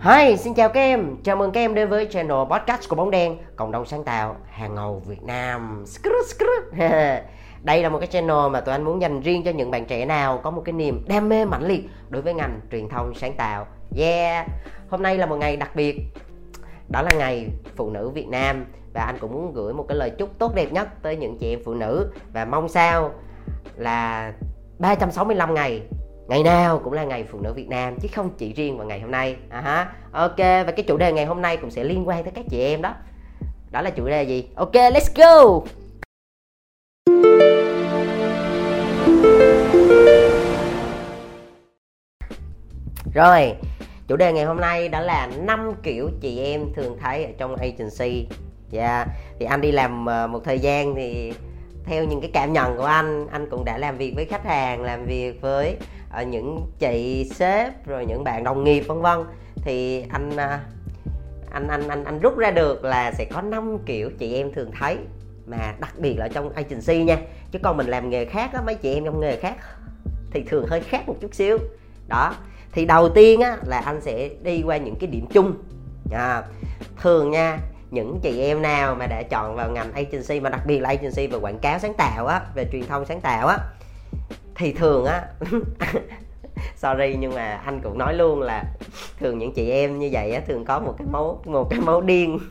Hi, xin chào các em. Chào mừng các em đến với channel podcast của Bóng Đen, cộng đồng sáng tạo hàng ngầu Việt Nam. Đây là một cái channel mà tụi anh muốn dành riêng cho những bạn trẻ nào có một cái niềm đam mê mãnh liệt đối với ngành truyền thông sáng tạo. Yeah. Hôm nay là một ngày đặc biệt. Đó là ngày phụ nữ Việt Nam và anh cũng muốn gửi một cái lời chúc tốt đẹp nhất tới những chị em phụ nữ và mong sao là 365 ngày ngày nào cũng là ngày phụ nữ Việt Nam, chứ không chỉ riêng vào ngày hôm nay. À ha ok, và cái chủ đề ngày hôm nay cũng sẽ liên quan tới các chị em đó. Đó là chủ đề gì? Ok, let's go! Rồi, chủ đề ngày hôm nay đó là năm kiểu chị em thường thấy ở trong agency. Dạ yeah. thì anh đi làm ờ, một thời gian thì theo những cái cảm nhận của anh anh cũng đã làm việc với khách hàng làm việc với uh, những chị sếp rồi những bạn đồng nghiệp vân vân. Thì anh uh, anh anh anh anh rút ra được là sẽ có năm kiểu chị em thường thấy mà đặc biệt là trong agency nha. Chứ còn mình làm nghề khác á mấy chị em trong nghề khác thì thường hơi khác một chút xíu. Đó thì đầu tiên á là anh sẽ đi qua những cái điểm chung. À, thường nha những chị em nào mà đã chọn vào ngành agency, mà đặc biệt là agency về quảng cáo sáng tạo á, về truyền thông sáng tạo á, thì thường á, sorry nhưng mà anh cũng nói luôn là thường những chị em như vậy á, thường có một cái máu, một cái máu điên.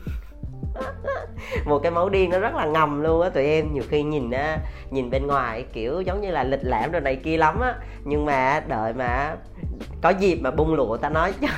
Một cái máu điên nó rất là ngầm luôn á, tụi em. Nhiều khi nhìn á, nhìn bên ngoài, kiểu giống như là lịch lãm rồi này kia lắm á. Nhưng mà đợi mà có dịp mà bung lụa, ta nói, trời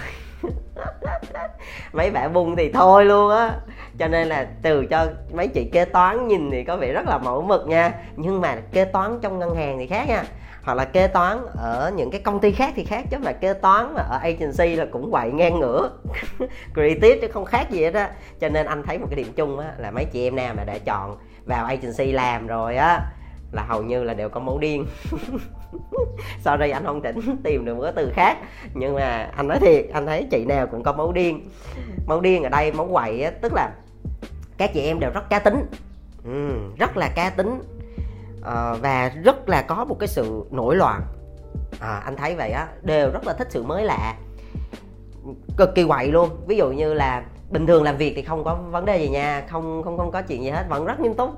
mấy bạn bung thì thôi luôn á. Cho nên là từ cho mấy chị kế toán nhìn thì có vẻ rất là mẫu mực nha. Nhưng mà kế toán trong ngân hàng thì khác nha. Hoặc là kế toán ở những cái công ty khác thì khác, chứ mà kế toán mà ở agency là cũng quậy ngang ngửa. Creative chứ không khác gì hết á. Cho nên anh thấy một cái điểm chung á là mấy chị em nào mà đã chọn vào agency làm rồi á là hầu như là đều có máu điên. Sorry anh không tỉnh tìm được một cái từ khác. Nhưng mà anh nói thiệt anh thấy chị nào cũng có máu điên. Máu điên ở đây máu quậy á tức là các chị em đều rất cá tính. Ừ, rất là cá tính. À, và rất là có một cái sự nổi loạn. À, anh thấy vậy á đều rất là thích sự mới lạ. Cực kỳ quậy luôn. Ví dụ như là bình thường làm việc thì không có vấn đề gì nha không không không có chuyện gì hết vẫn rất nghiêm túc.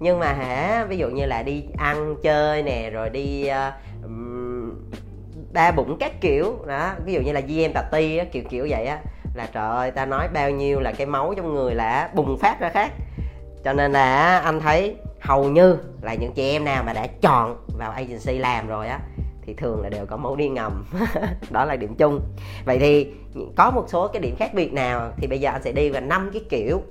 Nhưng mà hả ví dụ như là đi ăn chơi nè rồi đi ờ, uh, ba bụng các kiểu đó ví dụ như là GM party á, kiểu kiểu vậy á là trời ơi ta nói bao nhiêu là cái máu trong người là bùng phát ra khác. Cho nên là anh thấy hầu như là những chị em nào mà đã chọn vào agency làm rồi á thì thường là đều có máu đi ngầm. Đó là điểm chung. Vậy thì có một số cái điểm khác biệt nào thì bây giờ anh sẽ đi vào năm cái kiểu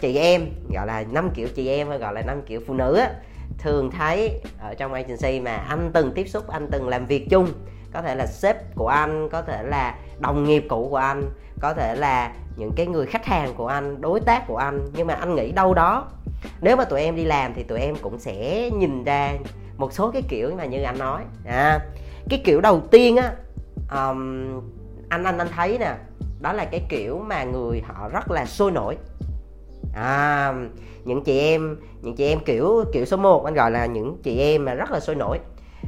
chị em, gọi là năm kiểu chị em hay gọi là năm kiểu phụ nữ á. Thường thấy ở trong agency mà anh từng tiếp xúc, anh từng làm việc chung, có thể là sếp của anh, có thể là đồng nghiệp cũ của anh, có thể là những cái người khách hàng của anh, đối tác của anh, nhưng mà anh nghĩ đâu đó nếu mà tụi em đi làm thì tụi em cũng sẽ nhìn ra một số cái kiểu mà như anh nói. À, cái kiểu đầu tiên á um, anh anh anh thấy nè đó là cái kiểu mà người họ rất là sôi nổi. À, những chị em những chị em kiểu kiểu số 1 anh gọi là những chị em mà rất là sôi nổi.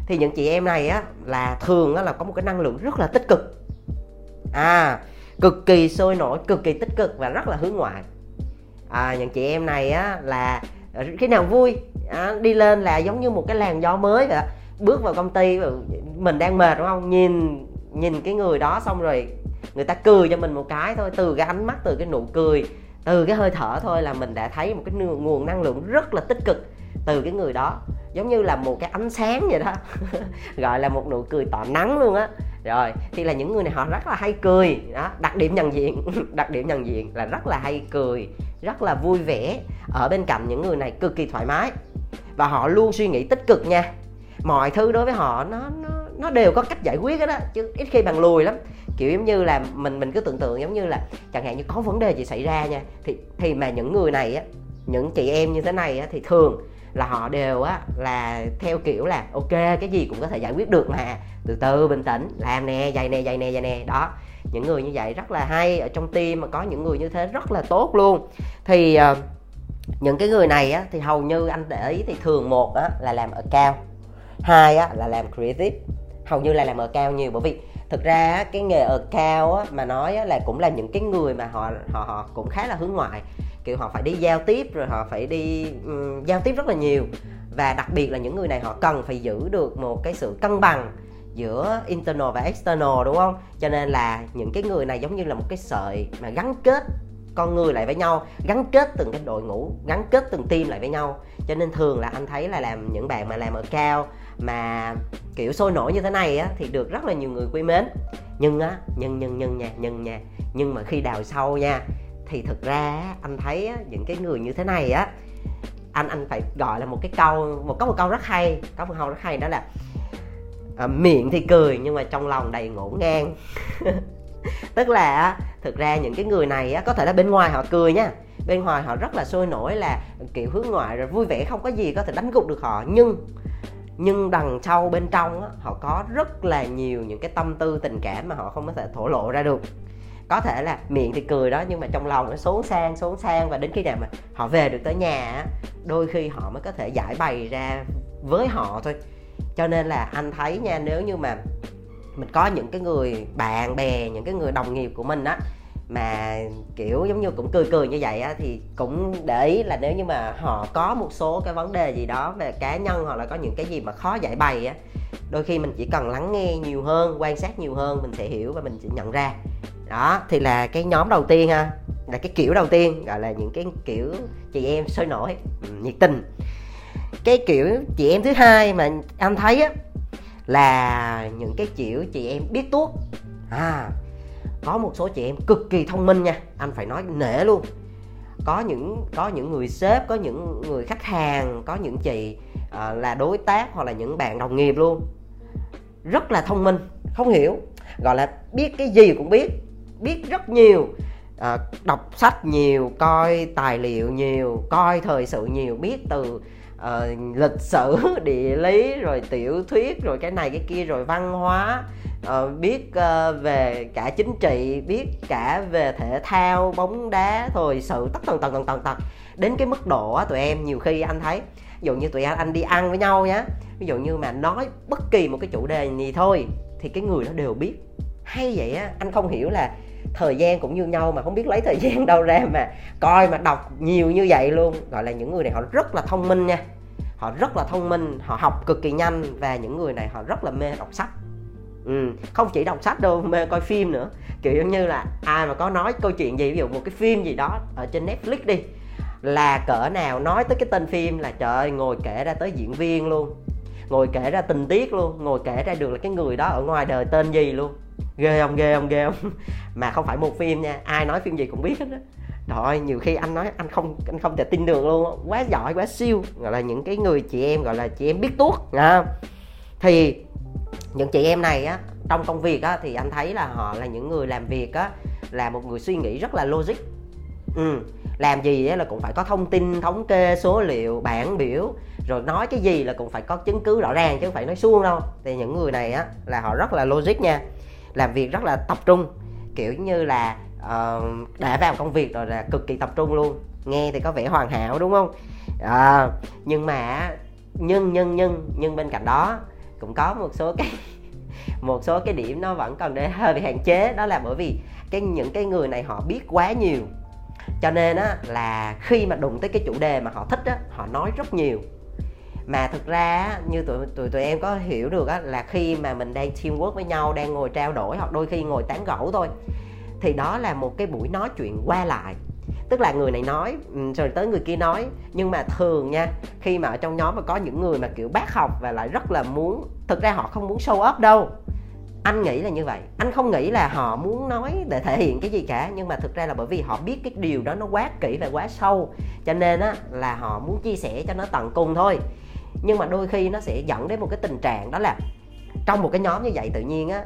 Thì những chị em này á là thường á là có một cái năng lượng rất là tích cực. À cực kỳ sôi nổi cực kỳ tích cực và rất là hướng ngoại à, những chị em này á là khi nào vui à, đi lên là giống như một cái làn gió mới vậy bước vào công ty mình đang mệt đúng không? Nhìn nhìn cái người đó xong rồi người ta cười cho mình một cái thôi từ cái ánh mắt từ cái nụ cười từ cái hơi thở thôi là mình đã thấy một cái nguồn năng lượng rất là tích cực từ cái người đó. Giống như là một cái ánh sáng vậy đó. Gọi là một nụ cười tỏa nắng luôn á rồi, thì là những người này họ rất là hay cười. Đó, đặc điểm nhận diện, đặc điểm nhận diện là rất là hay cười, rất là vui vẻ ở bên cạnh những người này, cực kỳ thoải mái. Và họ luôn suy nghĩ tích cực nha. Mọi thứ đối với họ, nó nó nó đều có cách giải quyết đó chứ ít khi bằng lùi lắm. Kiểu giống như là mình mình cứ tưởng tượng giống như là chẳng hạn như có vấn đề gì xảy ra nha, thì thì mà những người này á, những chị em như thế này á, thì thường là họ đều á là theo kiểu là ok cái gì cũng có thể giải quyết được mà. Từ từ bình tĩnh làm nè dày nè dày nè dày nè. Đó những người như vậy rất là hay ở trong team mà có những người như thế rất là tốt luôn. Thì uh, những cái người này á thì hầu như anh để ý thì thường một á là làm ở cao hai á là làm creative. Hầu như là làm ở cao nhiều bởi vì thực ra cái nghề ở cao á, mà nói á, là cũng là những cái người mà họ họ họ cũng khá là hướng ngoại kiểu họ phải đi giao tiếp rồi họ phải đi um, giao tiếp rất là nhiều. Và đặc biệt là những người này họ cần phải giữ được một cái sự cân bằng giữa internal và external đúng không? Cho nên là những cái người này giống như là một cái sợi mà gắn kết con người lại với nhau gắn kết từng cái đội ngũ gắn kết từng team lại với nhau. Cho nên thường là anh thấy là làm những bạn mà làm ở cao mà kiểu sôi nổi như thế này á thì được rất là nhiều người quý mến. Nhưng á nhưng nhưng nhưng nha nhưng nha nhưng mà khi đào sâu nha thì thực ra anh thấy những cái người như thế này á anh anh phải gọi là một cái câu một có một câu rất hay có một câu rất hay đó là à, miệng thì cười nhưng mà trong lòng đầy ngổn ngang. Tức là thực ra những cái người này á, có thể là bên ngoài họ cười nha bên ngoài họ rất là sôi nổi là kiểu hướng ngoại rồi vui vẻ không có gì có thể đánh gục được họ. Nhưng nhưng đằng sau bên trong á, họ có rất là nhiều những cái tâm tư tình cảm mà họ không có thể thổ lộ ra được có thể là miệng thì cười đó nhưng mà trong lòng nó xuống sang xuống sang và đến khi nào mà họ về được tới nhà á, đôi khi họ mới có thể giải bày ra với họ thôi. Cho nên là anh thấy nha nếu như mà mình có những cái người bạn bè những cái người đồng nghiệp của mình á mà kiểu giống như cũng cười cười như vậy á thì cũng để ý là nếu như mà họ có một số cái vấn đề gì đó về cá nhân hoặc là có những cái gì mà khó giải bày á đôi khi mình chỉ cần lắng nghe nhiều hơn, quan sát nhiều hơn, mình sẽ hiểu và mình sẽ nhận ra. Đó, thì là cái nhóm đầu tiên ha, là cái kiểu đầu tiên, gọi là những cái kiểu chị em sôi nổi nhiệt tình. Cái kiểu chị em thứ hai mà anh thấy á, là những cái kiểu chị em biết tuốt. À có một số chị em cực kỳ thông minh nha, anh phải nói nể luôn. Có những có những người sếp, có những người khách hàng, có những chị uh, là đối tác hoặc là những bạn đồng nghiệp luôn. Rất là thông minh không hiểu. Gọi là biết cái gì cũng biết biết rất nhiều. À, đọc sách nhiều coi tài liệu nhiều coi thời sự nhiều biết từ uh, lịch sử địa lý rồi tiểu thuyết rồi cái này cái kia rồi văn hóa. Uh, biết uh, về cả chính trị biết cả về thể thao bóng đá thời sự tất tần tần tần tần tần. Đến cái mức độ á tụi em nhiều khi anh thấy ví dụ như tụi anh anh đi ăn với nhau nhá. Ví dụ như mà nói bất kỳ một cái chủ đề gì thôi, thì cái người đó đều biết. Hay vậy á, anh không hiểu là thời gian cũng như nhau mà không biết lấy thời gian đâu ra mà coi mà đọc nhiều như vậy luôn. Gọi là những người này họ rất là thông minh nha. Họ rất là thông minh, họ học cực kỳ nhanh và những người này họ rất là mê đọc sách. Ừ. không chỉ đọc sách đâu, mê coi phim nữa. Kiểu như là ai mà có nói câu chuyện gì, ví dụ một cái phim gì đó ở trên netflix đi là cỡ nào nói tới cái tên phim là trời ơi, ngồi kể ra tới diễn viên luôn. Ngồi kể ra tình tiết luôn, ngồi kể ra được là cái người đó ở ngoài đời tên gì luôn. Ghê không ghê không ghê không? Mà không phải một phim nha, ai nói phim gì cũng biết hết á. Rồi nhiều khi anh nói, anh không anh không thể tin được luôn quá giỏi, quá siêu. Gọi là những cái người chị em, gọi là chị em biết tuốt à. thì những chị em này á, trong công việc á, thì anh thấy là họ là những người làm việc á, là một người suy nghĩ rất là logic. Ừ làm gì là cũng phải có thông tin thống kê số liệu bản biểu rồi nói cái gì là cũng phải có chứng cứ rõ ràng chứ không phải nói suông đâu. Thì những người này á là họ rất là logic nha làm việc rất là tập trung kiểu như là uh, đã vào công việc rồi là cực kỳ tập trung luôn nghe thì có vẻ hoàn hảo đúng không? À, nhưng mà nhưng nhưng nhưng nhưng bên cạnh đó cũng có một số cái một số cái điểm nó vẫn còn để hơi bị hạn chế đó là bởi vì cái những cái người này họ biết quá nhiều cho nên á, là khi mà đụng tới cái chủ đề mà họ thích á, họ nói rất nhiều. Mà thực ra như tụi tụi tụi em có hiểu được á, là khi mà mình đang teamwork với nhau, đang ngồi trao đổi hoặc đôi khi ngồi tán gẫu thôi, thì đó là một cái buổi nói chuyện qua lại. Tức là người này nói ừ, rồi tới người kia nói. Nhưng mà thường nha, khi mà ở trong nhóm mà có những người mà kiểu bác học và lại rất là muốn, thực ra họ không muốn show up đâu anh nghĩ là như vậy. Anh không nghĩ là họ muốn nói để thể hiện cái gì cả, nhưng mà thực ra là bởi vì họ biết cái điều đó nó quá kỹ và quá sâu, cho nên á, là họ muốn chia sẻ cho nó tận cùng thôi. Nhưng mà đôi khi nó sẽ dẫn đến một cái tình trạng đó là trong một cái nhóm như vậy tự nhiên á,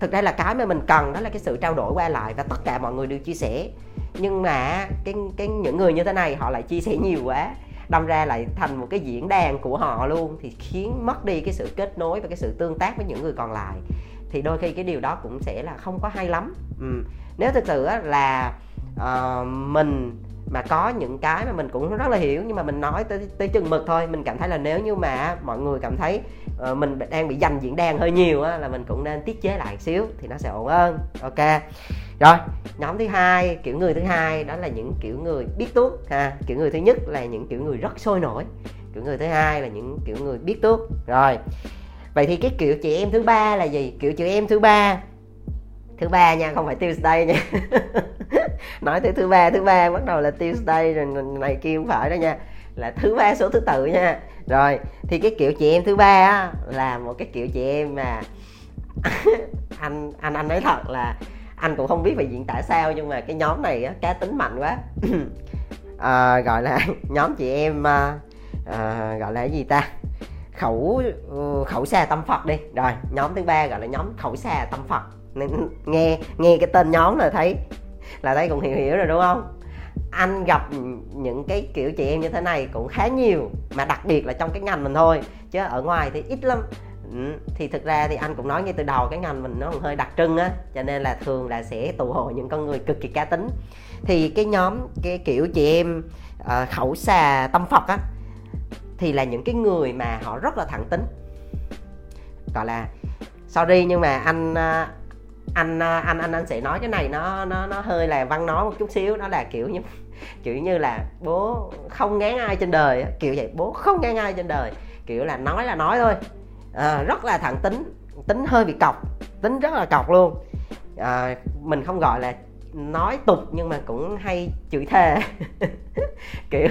thực ra là cái mà mình cần đó là cái sự trao đổi qua lại và tất cả mọi người đều chia sẻ. Nhưng mà cái cái những người như thế này họ lại chia sẻ nhiều quá, đâm ra lại thành một cái diễn đàn của họ luôn, thì khiến mất đi cái sự kết nối và cái sự tương tác với những người còn lại thì đôi khi cái điều đó cũng sẽ là không có hay lắm. Ừ. nếu thực sự là uh, mình mà có những cái mà mình cũng rất là hiểu nhưng mà mình nói tới tới chừng mực thôi mình cảm thấy là nếu như mà mọi người cảm thấy uh, mình đang bị dành diễn đàn hơi nhiều á là mình cũng nên tiết chế lại xíu thì nó sẽ ổn hơn. Ok. Rồi nhóm thứ hai kiểu người thứ hai đó là những kiểu người biết tuốt ha. Kiểu người thứ nhất là những kiểu người rất sôi nổi. Kiểu người thứ hai là những kiểu người biết tuốt. Rồi vậy thì cái kiểu chị em thứ ba là gì? Kiểu chị em thứ ba. Thứ ba nha không phải Tuesday nha. Nói tới thứ ba thứ ba bắt đầu là Tuesday rồi này kia không phải đó nha. Là thứ ba số thứ tự nha. Rồi thì cái kiểu chị em thứ ba á là một cái kiểu chị em mà anh anh anh nói thật là anh cũng không biết phải diễn tả sao nhưng mà cái nhóm này á cá tính mạnh quá. À, gọi là nhóm chị em à, gọi là cái gì ta? Khẩu ừ, khẩu xà tâm phật đi. Rồi nhóm thứ ba gọi là nhóm khẩu xà tâm phật. Nên nghe nghe cái tên nhóm là thấy là thấy cũng hiểu hiểu rồi đúng không? Anh gặp những cái kiểu chị em như thế này cũng khá nhiều mà đặc biệt là trong cái ngành mình thôi chứ ở ngoài thì ít lắm. Ừ, thì thực ra thì anh cũng nói ngay từ đầu cái ngành mình nó còn hơi đặc trưng á cho nên là thường là sẽ tụ hội những con người cực kỳ cá tính. Thì cái nhóm cái kiểu chị em uh, khẩu xà tâm phật á thì là những cái người mà họ rất là thẳng tính. Gọi là sorry nhưng mà anh à, anh à, anh anh anh sẽ nói cái này nó nó nó hơi là văn nói một chút xíu. Đó là kiểu như kiểu như là bố không ngán ai trên đời kiểu vậy bố không ngán ai trên đời kiểu là nói là nói thôi. À, rất là thẳng tính tính hơi bị cọc tính rất là cọc luôn. À, mình không gọi là nói tục nhưng mà cũng hay chửi thề. kiểu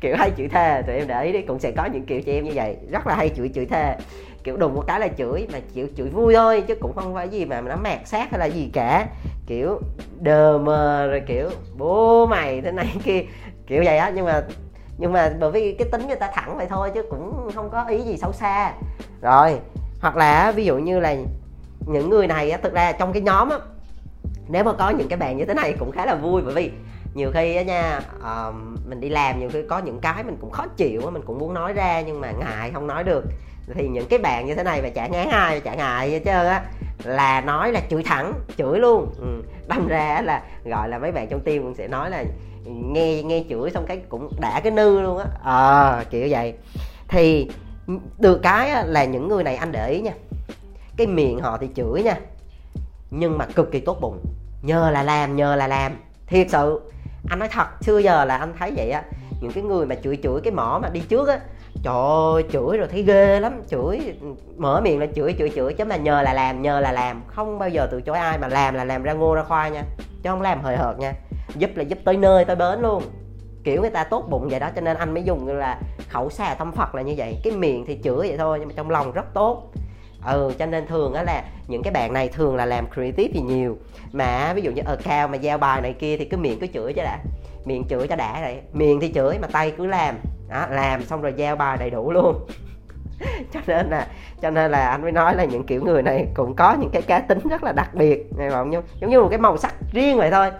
kiểu hay chửi thề, tụi em để ý đi, cũng sẽ có những kiểu chị em như vậy. Rất là hay chửi chửi thề. Kiểu đùng một cái là chửi, mà chịu chửi vui thôi, chứ cũng không phải gì mà nó mạt sát hay là gì cả. Kiểu đờ mờ rồi kiểu, bố mày thế này kia. Kiểu vậy á, nhưng mà nhưng mà bởi vì cái tính người ta thẳng vậy thôi, chứ cũng không có ý gì xấu xa. Rồi, hoặc là ví dụ như là những người này á, thực ra trong cái nhóm á, nếu mà có những cái bạn như thế này cũng khá là vui, bởi vì nhiều khi á nha uh, mình đi làm nhiều khi có những cái mình cũng khó chịu mình cũng muốn nói ra nhưng mà ngại không nói được. Thì những cái bạn như thế này mà chả ngán ai chả ngại hết trơn á là nói là chửi thẳng chửi luôn. Ừ. đâm ra là gọi là mấy bạn trong tim cũng sẽ nói là nghe nghe chửi xong cái cũng đã cái nư luôn á. À, kiểu vậy. Thì được cái là những người này anh để ý nha cái miệng họ thì chửi nha nhưng mà cực kỳ tốt bụng nhờ là làm nhờ là làm thiệt sự anh nói thật, xưa giờ là anh thấy vậy á, những cái người mà chửi chửi cái mỏ mà đi trước á, trời ơi, chửi rồi thấy ghê lắm, chửi, mở miệng là chửi chửi chửi, chứ mà nhờ là làm, nhờ là làm, không bao giờ từ chối ai mà làm là làm ra ngô ra khoai nha, chứ không làm hời hợt nha, giúp là giúp tới nơi tới bến luôn. Kiểu người ta tốt bụng vậy đó, cho nên anh mới dùng là khẩu xà tâm phật là như vậy, cái miệng thì chửi vậy thôi, nhưng mà trong lòng rất tốt ừ cho nên thường á là những cái bạn này thường là làm creative thì nhiều. Mà ví dụ như ở cao mà giao bài này kia thì cứ miệng cứ chửi chứ đã. Miệng chửi cho đã này miệng thì chửi mà tay cứ làm. Đó, làm xong rồi giao bài đầy đủ luôn. Cho nên là cho nên là anh mới nói là những kiểu người này cũng có những cái cá tính rất là đặc biệt. Này mà giống, giống như một cái màu sắc riêng vậy thôi.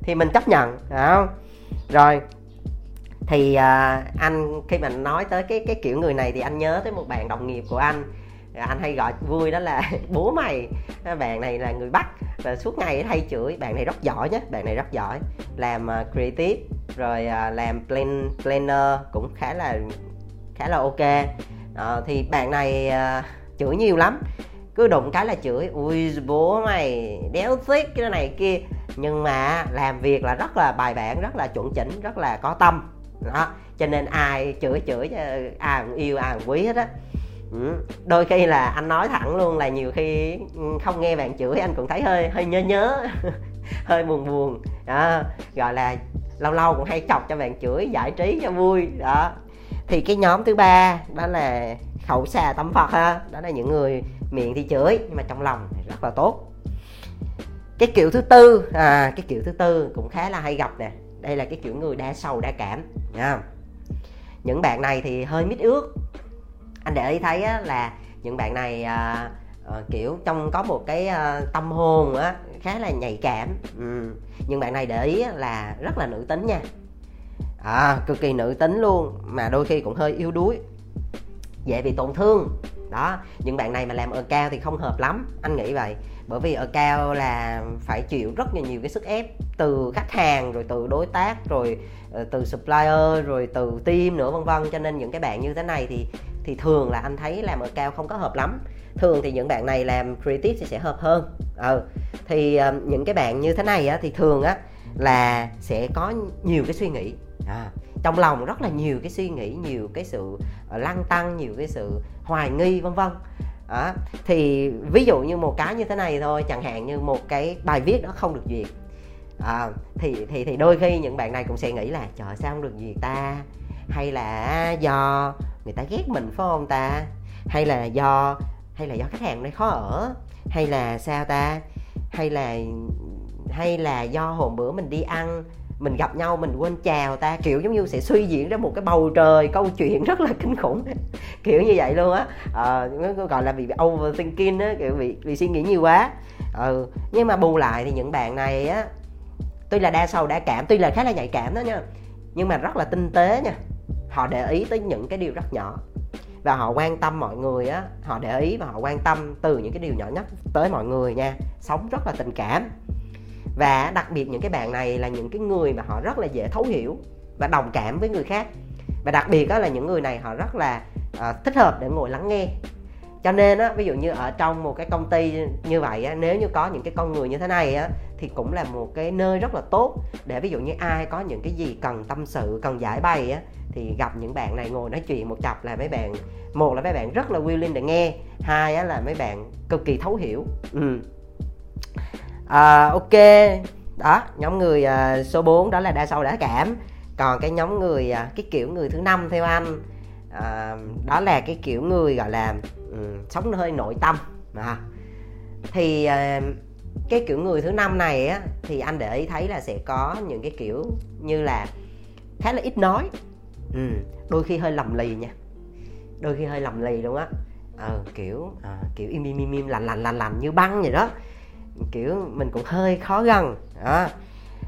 Thì mình chấp nhận không? Rồi thì uh, anh khi mà nói tới cái cái kiểu người này thì anh nhớ tới một bạn đồng nghiệp của anh anh hay gọi vui đó là bố mày. Bạn này là người bắc. Và suốt ngày hay chửi bạn này rất giỏi nhé bạn này rất giỏi. Làm à, creative rồi à, làm plan planner cũng khá là khá là ok. Uh, thì bạn này uh, chửi nhiều lắm. Cứ đụng cái là chửi ui bố mày đéo tiếc cái này kia. Nhưng mà làm việc là rất là bài bản rất là chuẩn chỉnh rất là có tâm. Đó cho nên ai chửi chửi ai cũng yêu ai cũng quý hết á ừ. đôi khi là anh nói thẳng luôn là nhiều khi ừ, không nghe bạn chửi anh cũng thấy hơi hơi nhớ nhớ, hơi buồn buồn. Đó, gọi là lâu lâu cũng hay chọc cho bạn chửi, giải trí cho vui. Đó. Thì cái nhóm thứ ba đó là khẩu xà tâm phật ha, đó là những người miệng thì chửi nhưng mà trong lòng thì rất là tốt. Cái kiểu thứ tư à cái kiểu thứ tư cũng khá là hay gặp nè. Đây là cái kiểu người đa sầu đa cảm, nha. Những bạn này thì hơi mít ướt anh để ý thấy á, là những bạn này à, à, kiểu trong có một cái à, tâm hồn á khá là nhạy cảm. Ừ. nhưng bạn này để ý là rất là nữ tính nha. À, cực kỳ nữ tính luôn mà đôi khi cũng hơi yếu đuối dễ bị tổn thương. Đó những bạn này mà làm ở cao thì không hợp lắm anh nghĩ vậy. Bởi vì ở cao là phải chịu rất là nhiều cái sức ép từ khách hàng rồi từ đối tác rồi ờ, từ supplier rồi từ team nữa vân vân. Cho nên những cái bạn như thế này thì thì thường là anh thấy làm ở cao không có hợp lắm. Thường thì những bạn này làm creative thì sẽ hợp hơn. Ừ. thì uh, những cái bạn như thế này á, thì thường á là sẽ có nhiều cái suy nghĩ. À, trong lòng rất là nhiều cái suy nghĩ nhiều cái sự ờ, lăng tăng nhiều cái sự hoài nghi vân vân. Đó. thì ví dụ như một cái như thế này thôi chẳng hạn như một cái bài viết nó không được duyệt. À, thì thì thì đôi khi những bạn này cũng sẽ nghĩ là trời sao không được duyệt ta? Hay là do người ta ghét mình phải không ta? Hay là do hay là do khách hàng này khó ở? Hay là sao ta? Hay là hay là do hôm bữa mình đi ăn mình gặp nhau mình quên chào ta? Kiểu giống như sẽ suy diễn ra một cái bầu trời câu chuyện rất là kinh khủng. Kiểu như vậy luôn á. À, gọi là bị overthinking á kiểu bị bị suy nghĩ nhiều quá. Ừ nhưng mà bù lại thì những bạn này á tuy là đa sầu đa cảm tuy là khá là nhạy cảm đó nha nhưng mà rất là tinh tế nha họ để ý tới những cái điều rất nhỏ. Và họ quan tâm mọi người á họ để ý và họ quan tâm từ những cái điều nhỏ nhất tới mọi người nha. Sống rất là tình cảm. Và đặc biệt những cái bạn này là những cái người mà họ rất là dễ thấu hiểu và đồng cảm với người khác. Và đặc biệt đó là những người này họ rất là uh, thích hợp để ngồi lắng nghe cho nên á ví dụ như ở trong một cái công ty như vậy á nếu như có những cái con người như thế này á thì cũng là một cái nơi rất là tốt để ví dụ như ai có những cái gì cần tâm sự cần giải bày á thì gặp những bạn này ngồi nói chuyện một chập là mấy bạn một là mấy bạn rất là willing để nghe hai á là mấy bạn cực kỳ thấu hiểu. Ừ. à, ok. Đó nhóm người uh, số 4 đó là đa sâu đã cảm. Còn cái nhóm người uh, cái kiểu người thứ năm theo anh uh, đó là cái kiểu người gọi là um, sống hơi nội tâm à. thì uh, cái kiểu người thứ năm này á thì anh để ý thấy là sẽ có những cái kiểu như là khá là ít nói. Ừ, đôi khi hơi lầm lì nha. Đôi khi hơi lầm lì luôn á. Ờ, kiểu à, kiểu im im im im lành lành lành lành như băng vậy đó. Kiểu mình cũng hơi khó gần đó.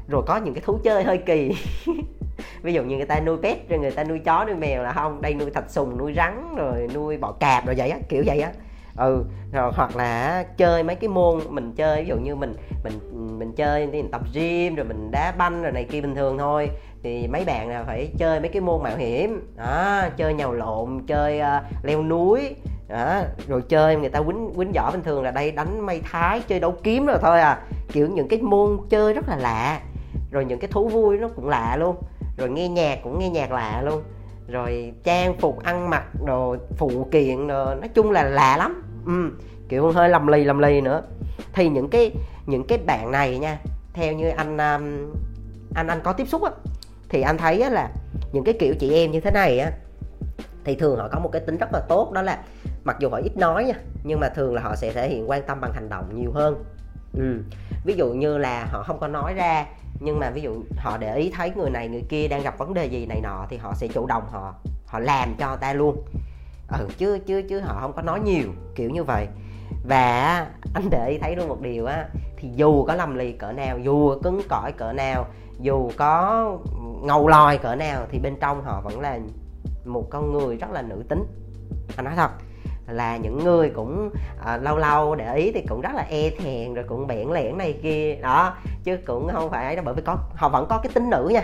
Rồi có những cái thú chơi hơi kỳ. ví dụ như người ta nuôi pet rồi người ta nuôi chó nuôi mèo là không đây nuôi thạch sùng nuôi rắn rồi nuôi bọ cạp rồi vậy á kiểu vậy á. Ừ rồi hoặc là chơi mấy cái môn mình chơi ví dụ như mình mình mình chơi thì mình tập gym rồi mình đá banh rồi này kia bình thường thôi. Thì mấy bạn là phải chơi mấy cái môn mạo hiểm đó chơi nhào lộn chơi uh, leo núi đó rồi chơi người ta quýnh quýnh võ bình thường là đây đánh mây thái chơi đấu kiếm rồi thôi à. Kiểu những cái môn chơi rất là lạ rồi những cái thú vui nó cũng lạ luôn rồi nghe nhạc cũng nghe nhạc lạ luôn. Rồi trang phục ăn mặc đồ phụ kiện đồ nói chung là lạ lắm. Ừ, kiểu hơi lầm lì lầm lì nữa. Thì những cái những cái bạn này nha theo như anh um, anh anh có tiếp xúc á thì anh thấy á, là những cái kiểu chị em như thế này á thì thường họ có một cái tính rất là tốt đó là mặc dù họ ít nói nha nhưng mà thường là họ sẽ thể hiện quan tâm bằng hành động nhiều hơn ừ. ví dụ như là họ không có nói ra, nhưng mà ví dụ họ để ý thấy người này, người kia đang gặp vấn đề gì này nọ thì họ sẽ chủ động họ họ làm cho ta luôn. Ừ chứ chứ chứ họ không có nói nhiều, kiểu như vậy. Và anh để ý thấy luôn một điều á, thì dù có lầm lì cỡ nào, dù cứng cỏi cỡ nào, dù có ngầu lòi cỡ nào, thì bên trong họ vẫn là một con người rất là nữ tính. Anh nói thật là những người cũng à, lâu lâu để ý thì cũng rất là e thèn rồi cũng bẽn lẽn này kia. Đó chứ cũng không phải ấy đó bởi vì có họ vẫn có cái tính nữ nha.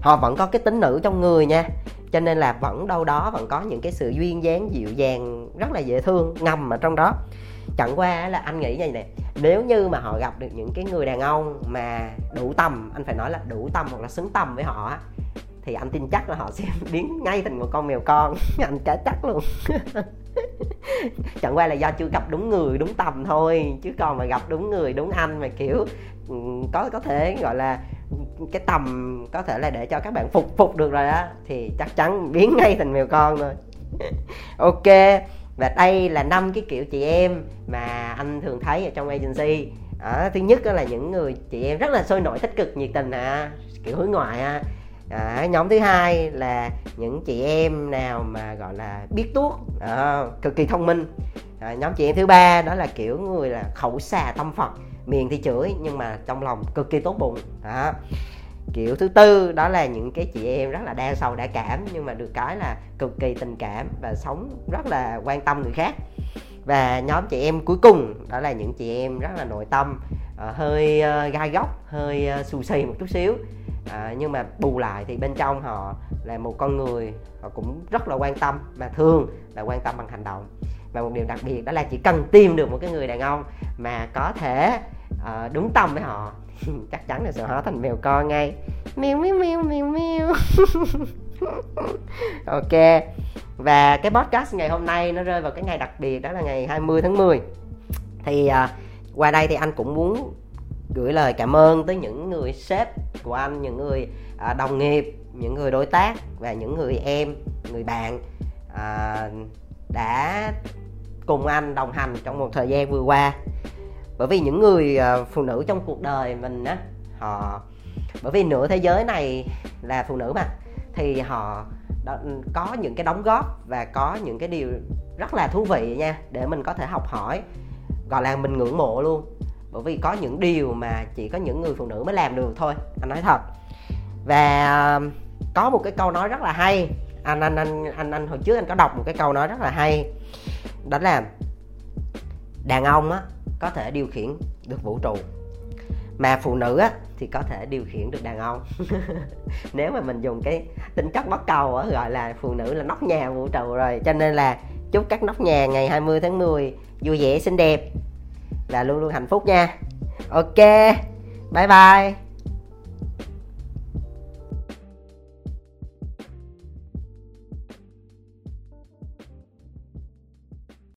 Họ vẫn có cái tính nữ trong người nha. Cho nên là vẫn đâu đó vẫn có những cái sự duyên dáng dịu dàng rất là dễ thương ngầm ở trong đó. Chẳng qua là anh nghĩ như này nè nếu như mà họ gặp được những cái người đàn ông mà đủ tầm anh phải nói là đủ tầm hoặc là xứng tầm với họ thì anh tin chắc là họ sẽ biến ngay thành một con mèo con. Anh trả chắc luôn. chẳng qua là do chưa gặp đúng người đúng tầm thôi. Chứ còn mà gặp đúng người đúng anh mà kiểu ừ, có có thể gọi là cái tầm có thể là để cho các bạn phục phục được rồi đó thì chắc chắn biến ngay thành mèo con rồi. Ok và đây là năm cái kiểu chị em mà anh thường thấy ở trong agency. À, thứ nhất là những người chị em rất là sôi nổi tích cực nhiệt tình à kiểu hướng ngoại à. À, nhóm thứ hai là những chị em nào mà gọi là biết tuốt à, cực kỳ thông minh. À, nhóm chị em thứ ba đó là kiểu người là khẩu xà tâm phật miệng thì chửi nhưng mà trong lòng cực kỳ tốt bụng. À, kiểu thứ tư đó là những cái chị em rất là đa sầu đa cảm nhưng mà được cái là cực kỳ tình cảm và sống rất là quan tâm người khác. Và nhóm chị em cuối cùng đó là những chị em rất là nội tâm hơi uh, gai góc hơi uh, xù xì một chút xíu à, nhưng mà bù lại thì bên trong họ là một con người họ cũng rất là quan tâm mà thường là quan tâm bằng hành động. Và một điều đặc biệt đó là chỉ cần tìm được một cái người đàn ông mà có thể ờ, uh, đúng tâm với họ chắc chắn là sẽ hóa thành mèo con ngay. Mèo mèo mèo mèo mèo ok. Và cái podcast ngày hôm nay nó rơi vào cái ngày đặc biệt đó là ngày 20 tháng 10 thì uh, qua đây thì anh cũng muốn gửi lời cảm ơn tới những người sếp của anh những người à, đồng nghiệp những người đối tác và những người em người bạn à, đã cùng anh đồng hành trong một thời gian vừa qua. Bởi vì những người à, phụ nữ trong cuộc đời mình á họ bởi vì nửa thế giới này là phụ nữ mà thì họ đó, có những cái đóng góp và có những cái điều rất là thú vị nha để mình có thể học hỏi. Gọi là mình ngưỡng mộ luôn bởi vì có những điều mà chỉ có những người phụ nữ mới làm được thôi, anh nói thật. Và um, có một cái câu nói rất là hay. Anh anh anh anh anh, hồi trước anh có đọc một cái câu nói rất là hay. Đó là, đàn ông á, có thể điều khiển được vũ trụ, mà phụ nữ á, thì có thể điều khiển được đàn ông. Nếu mà mình dùng cái tính chất bắt cầu á, gọi là phụ nữ là nóc nhà vũ trụ rồi. Cho nên là chúc các nóc nhà ngày 20 tháng 10 vui vẻ, xinh đẹp là luôn luôn hạnh phúc nha. Ok bye bye.